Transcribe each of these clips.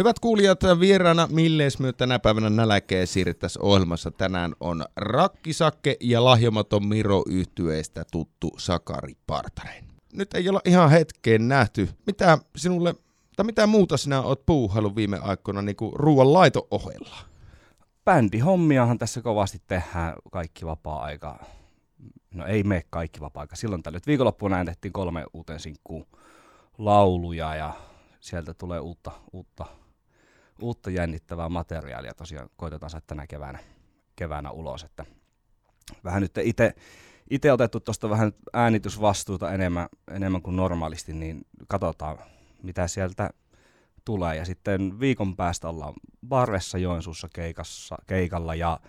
Hyvät kuulijat, vieraana Millesmyö tänä päivänä nälkeen siirrettäisiin ohjelmassa. Tänään on Rakkisakke ja lahjomaton Miro yhtyeestä tuttu Sakari Partanen. Nyt ei olla ihan hetkeen nähty. Mitä sinulle, tai mitä muuta sinä oot puuhailu viime aikoina niin kuin ruoan laito ohella? Bändihommiahan tässä kovasti tehdään kaikki vapaa-aika. No ei mene kaikki vapaa-aika. Silloin tällöin. Viikonloppuun äänetettiin kolme uuteen sinkkuun lauluja ja sieltä tulee uutta, uutta, uutta jännittävää materiaalia tosiaan koitetaan saada tänä keväänä, keväänä ulos. Että vähän nyt itse itse otettu tuosta vähän äänitysvastuuta enemmän, enemmän kuin normaalisti, niin katsotaan mitä sieltä tulee. Ja sitten viikon päästä ollaan Barressa Joensuussa keikassa, keikalla ja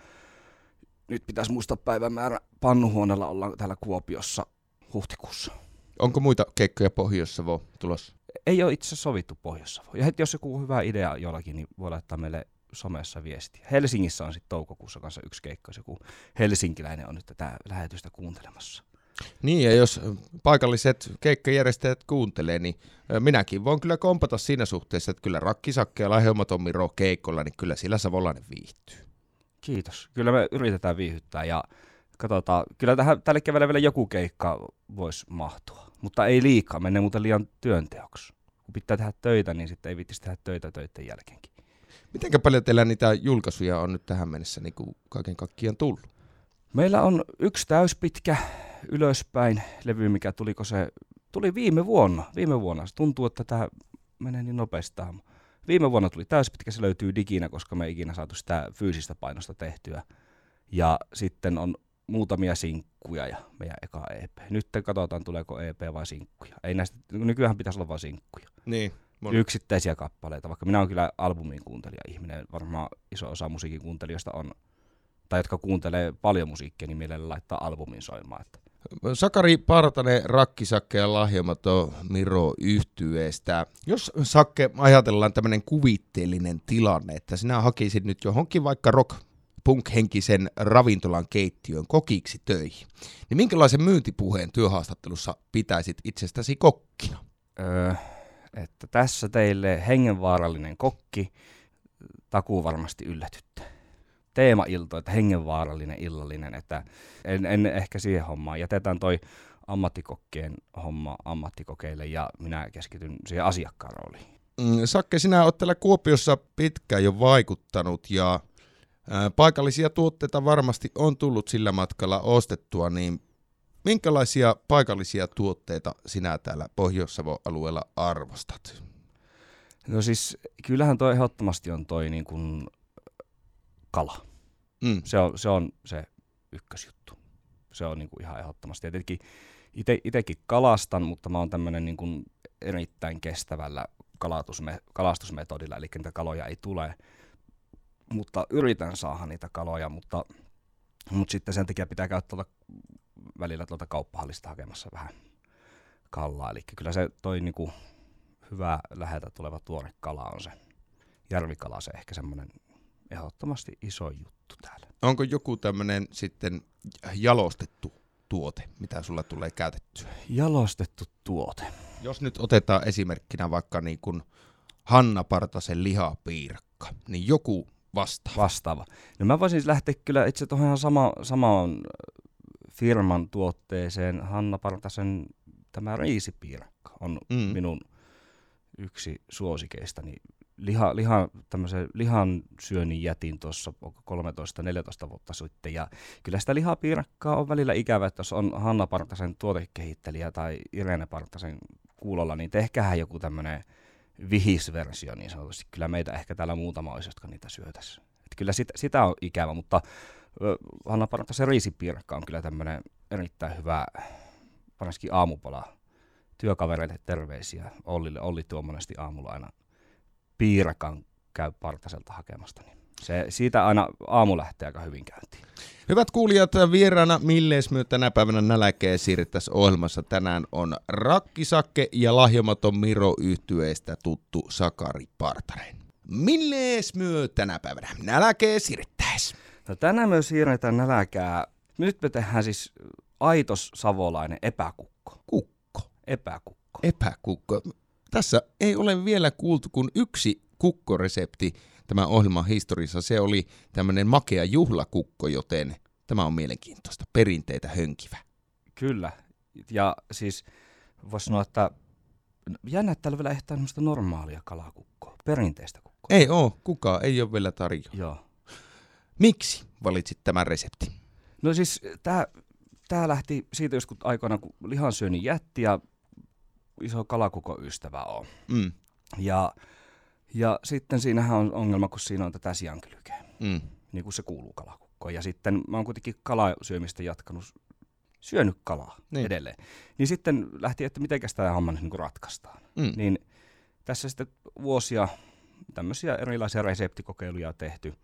nyt pitäisi muistaa päivämäärä. Pannuhuoneella ollaan täällä Kuopiossa huhtikuussa. Onko muita keikkoja Pohjois-Savo tulossa? Ei ole itse asiassa sovittu pohjois Ja heti jos joku hyvä idea jollakin, niin voi laittaa meille somessa viestiä. Helsingissä on sitten toukokuussa kanssa yksi keikka, jos joku helsinkiläinen on nyt tätä lähetystä kuuntelemassa. Niin, ja jos paikalliset keikkajärjestäjät kuuntelee, niin minäkin voin kyllä kompata siinä suhteessa, että kyllä Rakkisakke ja lahjomaton Miro keikolla, niin kyllä sillä Savolainen viihtyy. Kiitos. Kyllä me yritetään viihyttää ja katsotaan. Kyllä tähän, tälle keväällä vielä joku keikka voisi mahtua, mutta ei liikaa, menee muuten liian työnteoksi. Kun pitää tehdä töitä, niin sitten ei viittisi tehdä töitä töiden jälkeenkin. Miten paljon teillä niitä julkaisuja on nyt tähän mennessä niin kuin kaiken kaikkiaan tullut? Meillä on yksi täyspitkä ylöspäin levy, mikä tuliko se, tuli viime vuonna. Viime vuonna. Se tuntuu, että tämä menee niin nopeasti Viime vuonna tuli täyspitkä, se löytyy diginä, koska me ei ikinä saatu sitä fyysistä painosta tehtyä. Ja sitten on muutamia sinkkuja ja meidän eka EP. Nyt katsotaan, tuleeko EP vai sinkkuja. Ei näistä, nykyään pitäisi olla vain sinkkuja. Niin. Moni. Yksittäisiä kappaleita, vaikka minä olen kyllä albumin kuuntelija ihminen. Varmaan iso osa musiikin kuuntelijoista on, tai jotka kuuntelee paljon musiikkia, niin mielellä laittaa albumin soimaan. Että. Sakari Partanen, Rakkisakke ja lahjomaton Miro yhtyeestä. Jos Sakke ajatellaan tämmöinen kuvitteellinen tilanne, että sinä hakisit nyt johonkin vaikka rock punk-henkisen ravintolan keittiön kokiksi töihin, niin minkälaisen myyntipuheen työhaastattelussa pitäisit itsestäsi kokkina? Öö, että tässä teille hengenvaarallinen kokki, takuu varmasti yllätytte. Teema-ilto, että hengenvaarallinen illallinen, että en, en ehkä siihen hommaan. Jätetään toi ammattikokkien homma ammattikokeille ja minä keskityn siihen asiakkaan rooliin. Mm, Sakke, sinä olet täällä Kuopiossa pitkään jo vaikuttanut ja paikallisia tuotteita varmasti on tullut sillä matkalla ostettua, niin Minkälaisia paikallisia tuotteita sinä täällä Pohjois-Savo-alueella arvostat? No siis kyllähän toi ehdottomasti on toi niin kuin kala. Mm. Se, on, se on se ykkösjuttu. Se on niin kuin ihan ehdottomasti. Tietenkin ite, itekin kalastan, mutta mä oon tämmöinen niin kuin erittäin kestävällä kalastusme, kalastusmetodilla, eli niitä kaloja ei tule. Mutta yritän saada niitä kaloja, mutta, mutta sitten sen takia pitää käyttää välillä tuolta kauppahallista hakemassa vähän kallaa. Eli kyllä se toi niinku hyvä lähetä tuleva tuore kala on se järvikala se ehkä semmoinen ehdottomasti iso juttu täällä. Onko joku tämmöinen sitten jalostettu tuote, mitä sulla tulee käytettyä? Jalostettu tuote. Jos nyt otetaan esimerkkinä vaikka niin kuin Hanna Partasen lihapiirakka, niin joku vastaava. Vastaava. No mä voisin lähteä kyllä itse tuohon ihan sama, samaan firman tuotteeseen Hanna Partasen tämä riisipiirakka on mm. minun yksi suosikeistani. Liha, liha, lihan syönnin jätin tuossa 13-14 vuotta sitten ja kyllä sitä lihapiirakkaa on välillä ikävä, että jos on Hanna Partasen tuotekehittelijä tai Irene Partasen kuulolla, niin tehkäähän joku tämmöinen vihisversio niin sanotusti. Kyllä meitä ehkä täällä muutama olisi, jotka niitä syötäisi. Kyllä sitä, sitä on ikävä, mutta Hanna Paranta, se riisipiirakka on kyllä tämmöinen erittäin hyvä, varsinkin aamupala. Työkavereille terveisiä. Ollille, Olli tuo monesti aamulla aina piirakan käy Partaselta hakemasta. Niin se, siitä aina aamu lähtee aika hyvin käyntiin. Hyvät kuulijat, vieraana Millesmyö tänä päivänä nälkeen siirrettäisiin ohjelmassa. Tänään on Rakkisakke ja lahjomaton Miro yhtyeestä tuttu Sakari Partanen. Millesmyö tänä päivänä nälkeen siirrettäisiin. No tänään myös siirretään nälkää. Nyt me tehdään siis aitos savolainen epäkukko. Kukko. Epäkukko. Epäkukko. Tässä ei ole vielä kuultu kuin yksi kukkoresepti tämän ohjelman historiassa, se oli tämmöinen makea juhlakukko, joten tämä on mielenkiintoista, perinteitä hönkivä. Kyllä, ja siis voisi sanoa, että jännä, että täällä vielä ehtää normaalia kalakukkoa, perinteistä kukkoa. Ei oo, kukaan ei ole vielä tarjolla. Joo. Miksi valitsit tämän reseptin? No siis tämä tää lähti siitä joskus aikoina, kun lihansyönnin jätti ja iso kalakukon ystävä on. Mm. Ja, ja sitten siinähän on ongelma, kun siinä on tätä siankylkeä, Mm. niin kuin se kuuluu kalakukkoon. Ja sitten mä oon kuitenkin kalasyömistä jatkanut, syönyt kalaa Niin. edelleen. Niin sitten lähti, että miten tämä homma niin ratkaistaan. Mm. Niin tässä sitten vuosia tämmöisiä erilaisia reseptikokeiluja tehty.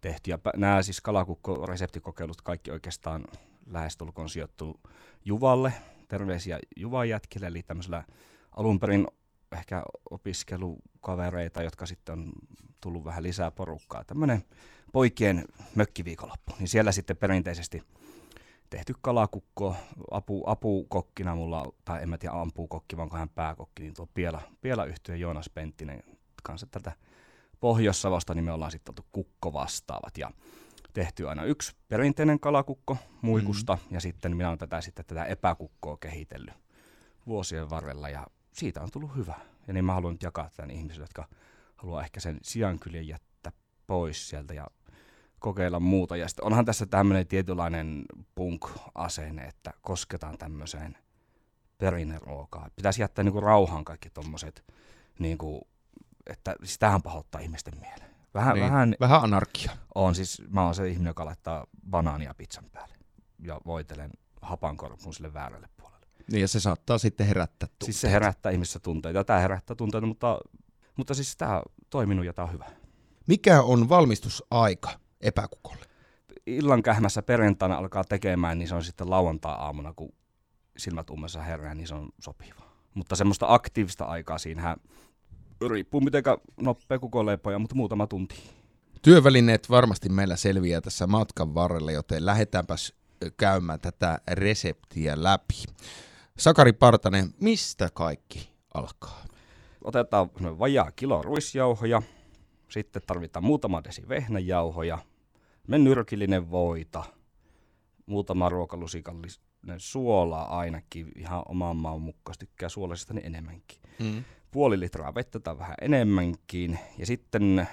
tehty. Ja nämä siis kalakukko-reseptikokeilut kaikki oikeastaan lähestulkoon sijoittuu Juvalle. Terveisiä Juvan jätkille, eli tämmöisellä alun perin ehkä opiskelukavereita, jotka sitten on tullut vähän lisää porukkaa. Tämmöinen poikien mökkiviikonloppu. Niin siellä sitten perinteisesti tehty kalakukko, apu, apukokkina mulla, tai en mä tiedä ampukokki, vaan hän pääkokki, niin tuo Piela, Piela yhtyö Joonas Penttinen kanssa tätä Pohjois-Savosta, niin me ollaan sitten oltu kukko vastaavat ja tehty aina yksi perinteinen kalakukko muikusta mm. ja sitten minä olen tätä, sitten tätä epäkukkoa kehitellyt vuosien varrella ja siitä on tullut hyvä. Ja niin mä haluan nyt jakaa tämän ihmisille, jotka haluaa ehkä sen sijankyljen jättää pois sieltä ja kokeilla muuta. Ja sitten onhan tässä tämmöinen tietynlainen punk-asenne, että kosketaan tämmöiseen perinneruokaan. Pitäisi jättää niinku rauhaan kaikki tommoset, niinku, että sitähän pahoittaa ihmisten mieleen. Vähän, Niin. vähän Vähän anarkia. on siis, mä oon se ihminen, joka laittaa banaania pizzan päälle ja voitelen hapankorpun sille väärälle. Niin ja se saattaa sitten herättää tunteita. Siis se herättää ihmissä tunteita tämä herättää tunteita, mutta, mutta siis tämä on toiminut ja tämä on hyvä. Mikä on valmistusaika epäkukolle? illan kähmässä perjantaina alkaa tekemään, niin se on sitten lauantai-aamuna, kun silmät ummessa herää, niin se on sopiva. Mutta semmoista aktiivista aikaa siinähän riippuu miten nopea kuko lepoja, mutta muutama tunti. Työvälineet varmasti meillä selviää tässä matkan varrella, joten lähdetäänpäs käymään tätä reseptiä läpi. Sakari Partanen, mistä kaikki alkaa? Otetaan vajaa kilo ruisjauhoja, sitten tarvitaan muutama desi vehnäjauhoja, me nyrkillinen voita, muutama ruokalusikallinen suolaa ainakin, ihan oman maun mukaan, tykkää suolaisesta niin enemmänkin. Mm. puoli litraa vettä tai vähän enemmänkin. Ja sitten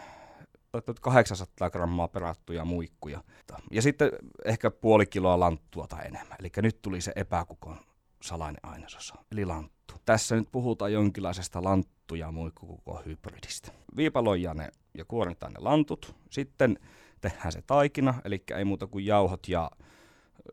800 grammaa perattuja muikkuja. Ja sitten ehkä puoli kiloa lanttua tai enemmän. Eli nyt tuli se epäkukon salainen ainesosa, eli lanttu. Tässä nyt puhutaan jonkinlaisesta lanttu- ja muikkukukon hybridistä. Viipaloidaan ne ja kuoritaan ne lantut. Sitten tehdään se taikina, eli ei muuta kuin jauhot ja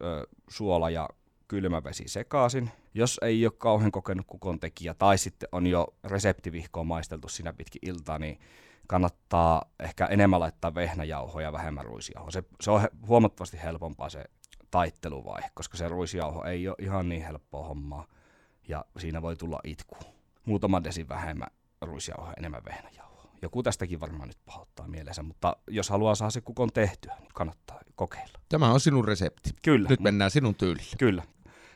ö, suola ja kylmä vesi sekaisin. Jos ei ole kauhean kokenut kukon tekijä tai sitten on jo reseptivihkoa maisteltu siinä pitkin iltaa, niin kannattaa ehkä enemmän laittaa vehnäjauhoja ja vähemmän ruisjauhoa. Se, se on huomattavasti helpompaa se taitteluvaihe, koska se ruisjauho ei ole ihan niin helppoa hommaa ja siinä voi tulla itku. Muutama desi vähemmän ruisjauhoa, enemmän vehnäjauhoa. Joku tästäkin varmaan nyt pahoittaa mielensä, mutta jos haluaa saada se kukon tehtyä, niin kannattaa kokeilla. Tämä on sinun resepti. Kyllä. Nyt mennään sinun tyylillä. Kyllä.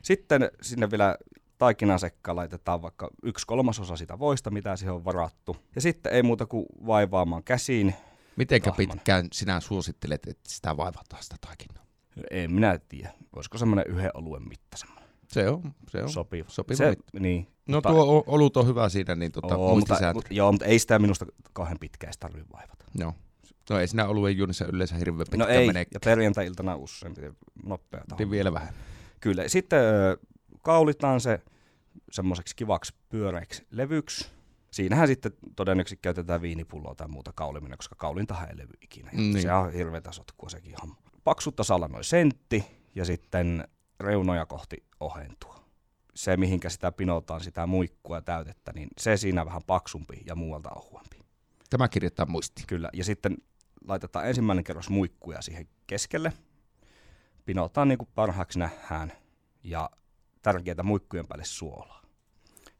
Sitten sinne vielä taikinasekka laitetaan vaikka yksi kolmasosa sitä voista, mitä siihen on varattu. Ja sitten ei muuta kuin vaivaamaan käsiin. Mitenkä Tahman. pitkään sinä suosittelet, että sitä vaivataan sitä taikinaa? En minä tiedä. Voisiko semmoinen yhden oluen mitta semmoinen Se on, se on. sopiva. sopiva Se, mitta. niin. No mutta- tuo olut on hyvä siinä, niin tota, Oo, mutta, mutta, joo, mutta ei sitä minusta kauhean pitkään tarvitse vaivata. No. no ei siinä oluen juonissa yleensä hirveän pitkään no ei, mene. ja perjantai-iltana usein nopea Niin vielä vähän. Kyllä. Sitten kaulitaan se semmoiseksi kivaksi pyöreäksi levyksi. Siinähän sitten todennäköisesti käytetään viinipulloa tai muuta kauliminen, koska kaulintahan ei levy ikinä. Niin. Se on hirveätä sotkua sekin homma. Paksutta salla noin sentti ja sitten reunoja kohti ohentua. Se, mihinkä sitä pinotaan, sitä muikkua ja täytettä, niin se siinä vähän paksumpi ja muualta ohuempi. Tämä kirjoittaa muistiin. Kyllä. Ja sitten laitetaan ensimmäinen kerros muikkuja siihen keskelle. Pinotaan niin kuin parhaaksi nähdään ja tärkeitä muikkujen päälle suolaa.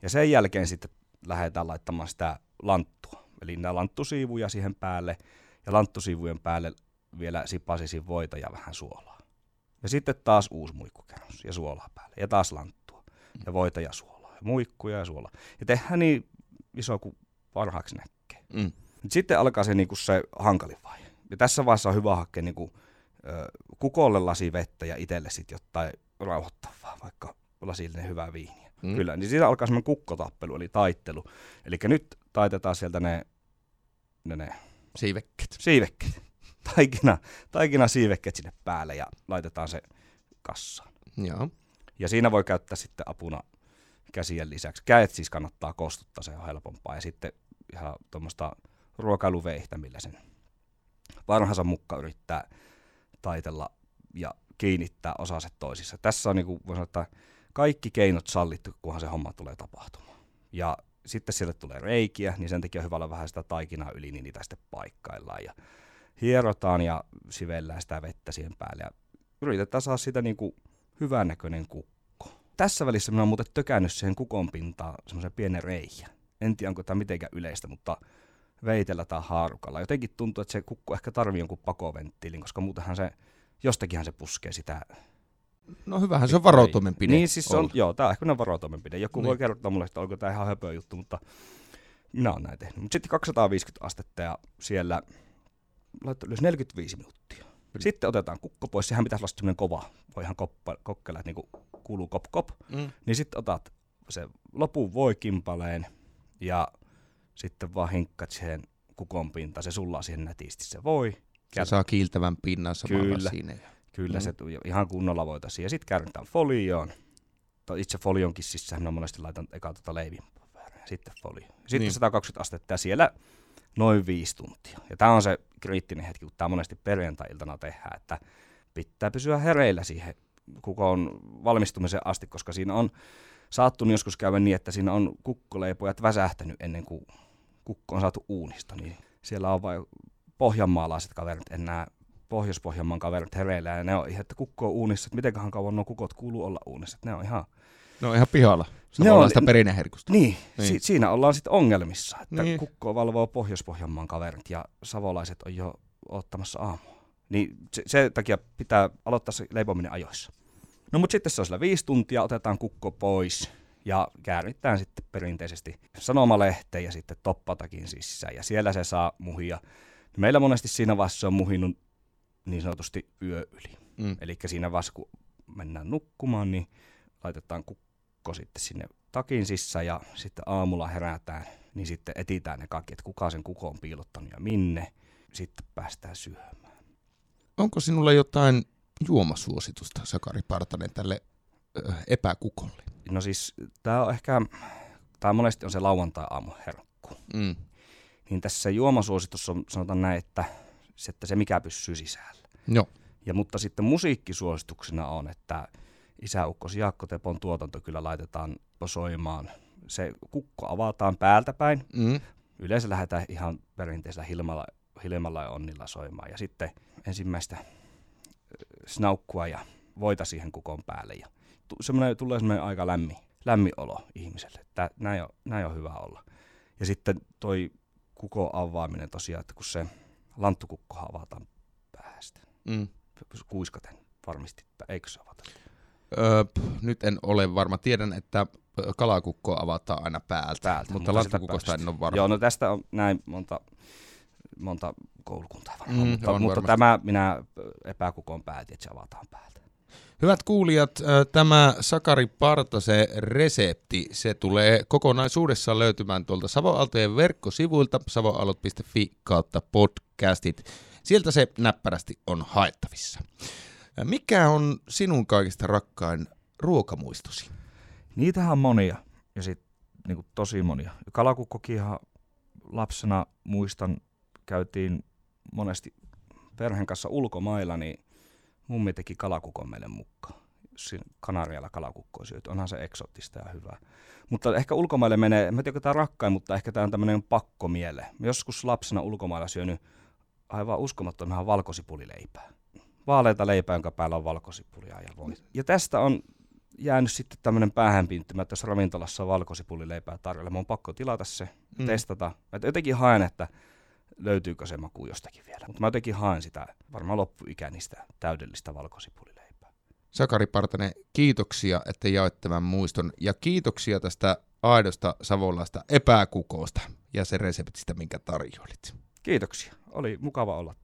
Ja sen jälkeen sitten lähdetään laittamaan sitä lanttua. Eli nämä lanttusiivuja siihen päälle ja lanttusiivujen päälle vielä sipasisin voita ja vähän suolaa. Ja sitten taas uusi muikkukerros ja suolaa päälle ja taas lanttua ja voita ja suolaa ja muikkuja ja suolaa. Ja tehdään niin iso kuin parhaaksi näkee. Mm. Sitten alkaa se, niinku se hankalin vaihe. Ja tässä vaiheessa on hyvä hakea niinku, ö, kukolle lasi vettä ja itselle sitten jotain rauhoittavaa, vaikka lasillinen hyvää viiniä. Mm. Kyllä, niin siinä alkaa semmoinen kukkotappelu, eli taittelu. Eli nyt taitetaan sieltä ne, ne, ne siivekket. siivekket. Taikina, taikina siivekket sinne päälle ja laitetaan se kassaan. Joo. Ja siinä voi käyttää sitten apuna käsien lisäksi. Käet siis kannattaa kostuttaa, se on helpompaa. Ja sitten ihan tuommoista ruokailuveihtä, millä sen parhaansa mukka yrittää taitella ja kiinnittää osaset toisissa. Tässä on, niin kuin, voi sanoa, että kaikki keinot sallittu, kunhan se homma tulee tapahtumaan. Ja sitten sieltä tulee reikiä, niin sen takia on hyvä olla vähän sitä taikinaa yli, niin niitä sitten paikkaillaan. Ja hierotaan ja sivellään sitä vettä siihen päälle. Ja yritetään saada sitä niin kuin hyvännäköinen kukko. Tässä välissä minä olen muuten tökännyt siihen kukon pintaan semmoisen pienen reijän. En tiedä, onko tämä mitenkään yleistä, mutta veitellä tai haarukalla. Jotenkin tuntuu, että se kukko ehkä tarvii jonkun pakoventtiilin, koska muutenhan se, jostakinhan se puskee sitä No hyvähän se on varotoimenpide. Niin siis on, joo, tämä on ehkä varotoimenpide. Joku niin. voi kertoa mulle, että onko tämä ihan höpö juttu, mutta minä olen näin tehnyt. Mutta sitten 250 astetta ja siellä laittaa ylös 45 minuuttia. Kyllä. Sitten otetaan kukko pois, sehän pitäisi olla semmoinen kova, voi ihan koppa, kokkella, että niinku kuuluu kop kop. Mm. Niin sitten otat se lopun voikimpaleen ja sitten vaan hinkkat siihen kukon pintaan, se sullaa siihen nätisti se voi. Se saa kiiltävän pinnan samalla Kyllä. siinä. Kyllä mm. se ihan kunnolla voitaisiin. Ja sitten käännetään folioon. Itse folionkin sisään on monesti laitan eka tuota leivin sitten folio. Sitten niin. 120 astetta ja siellä noin viisi tuntia. Ja tämä on se kriittinen hetki, kun tämä monesti perjantai-iltana tehdään, että pitää pysyä hereillä siihen kukon valmistumisen asti, koska siinä on saattunut joskus käydä niin, että siinä on kukkoleipojat väsähtänyt ennen kuin kukko on saatu uunista. Niin siellä on vain pohjanmaalaiset kaverit enää Pohjois-Pohjanmaan kaverit hereillä ja ne on ihan, että kukko on uunissa, että mitenköhän kauan nuo kukot kuuluu olla uunissa, että ne on ihan... Ne on ihan pihalla. Se ne on sitä perinneherkusta. Niin, niin. Si- siinä ollaan sitten ongelmissa, että niin. kukko valvoo Pohjois-Pohjanmaan kaverit ja savolaiset on jo ottamassa aamua. Niin se, se takia pitää aloittaa se leipominen ajoissa. No mutta sitten se on sillä viisi tuntia, otetaan kukko pois ja kääritään sitten perinteisesti sanomalehteen ja sitten toppatakin sisään ja siellä se saa muhia. Meillä monesti siinä vaiheessa se on muhinut niin sanotusti yö yli. Mm. Eli siinä vaiheessa, kun mennään nukkumaan, niin laitetaan kukko sitten sinne takin sisään ja sitten aamulla herätään, niin sitten etitään ne kaikki, että kuka sen kukon on piilottanut ja minne. Sitten päästään syömään. Onko sinulla jotain juomasuositusta, Sakari Partanen, tälle ö, epäkukolle? No siis, tämä on ehkä, tämä monesti on se lauantai-aamu herkku. Mm. Niin tässä juomasuositus on, sanotaan näin, että se, että se mikä pysyy sisällä. Joo. Ja, mutta sitten musiikkisuosituksena on, että isäukkos Jaakko Tepon tuotanto kyllä laitetaan soimaan. Se kukko avataan päältä päin. Mm. Yleensä lähdetään ihan perinteisellä hilmalla, hilmalla ja onnilla soimaan. Ja sitten ensimmäistä snaukkua ja voita siihen kukon päälle. Ja semmoinen, tulee semmoinen aika lämmin, lämmin olo ihmiselle. Että näin on, näin on hyvä olla. Ja sitten toi kukon avaaminen tosiaan, että kun se lanttukukko avataan päästä. Mm. Kuiskaten varmasti, eikö se avata? Öö, nyt en ole varma. Tiedän, että kalakukko avataan aina päältä, päältä mutta, mutta lanttukukosta en ole varma. Joo, no tästä on näin monta, monta koulukuntaa varmaan, mm, mutta, mutta tämä minä epäkukon päätin, että se avataan päältä. Hyvät kuulijat, tämä Sakari Partase resepti, se tulee kokonaisuudessaan löytymään tuolta Savoaltojen verkkosivuilta savoalot.fi kautta podcastit. Sieltä se näppärästi on haettavissa. Mikä on sinun kaikista rakkain ruokamuistosi? Niitähän on monia ja sit, niin tosi monia. Kalakukkokinhan lapsena muistan, käytiin monesti perheen kanssa ulkomailla, niin mummi teki kalakukon meille mukaan. Siinä Kanarialla kalakukko syöty. Onhan se eksoottista ja hyvää. Mutta ehkä ulkomaille menee, en tiedä, tämä rakkain, mutta ehkä tämä on tämmöinen pakko miele. Joskus lapsena ulkomailla syönyt aivan uskomattoman valkosipulileipää. Vaaleita leipää, jonka päällä on valkosipulia ja voi. Ja tästä on jäänyt sitten tämmöinen päähänpinttymä, että jos ravintolassa on valkosipulileipää tarjolla, mun on pakko tilata se, mm. testata. Että jotenkin haen, että löytyykö se maku jostakin vielä. Mutta mä jotenkin haen sitä varmaan loppuikäni sitä täydellistä valkosipulileipää. Sakari Partanen, kiitoksia, että jaoit tämän muiston ja kiitoksia tästä aidosta savolaista epäkukosta. ja se reseptistä, minkä tarjoilit. Kiitoksia. Oli mukava olla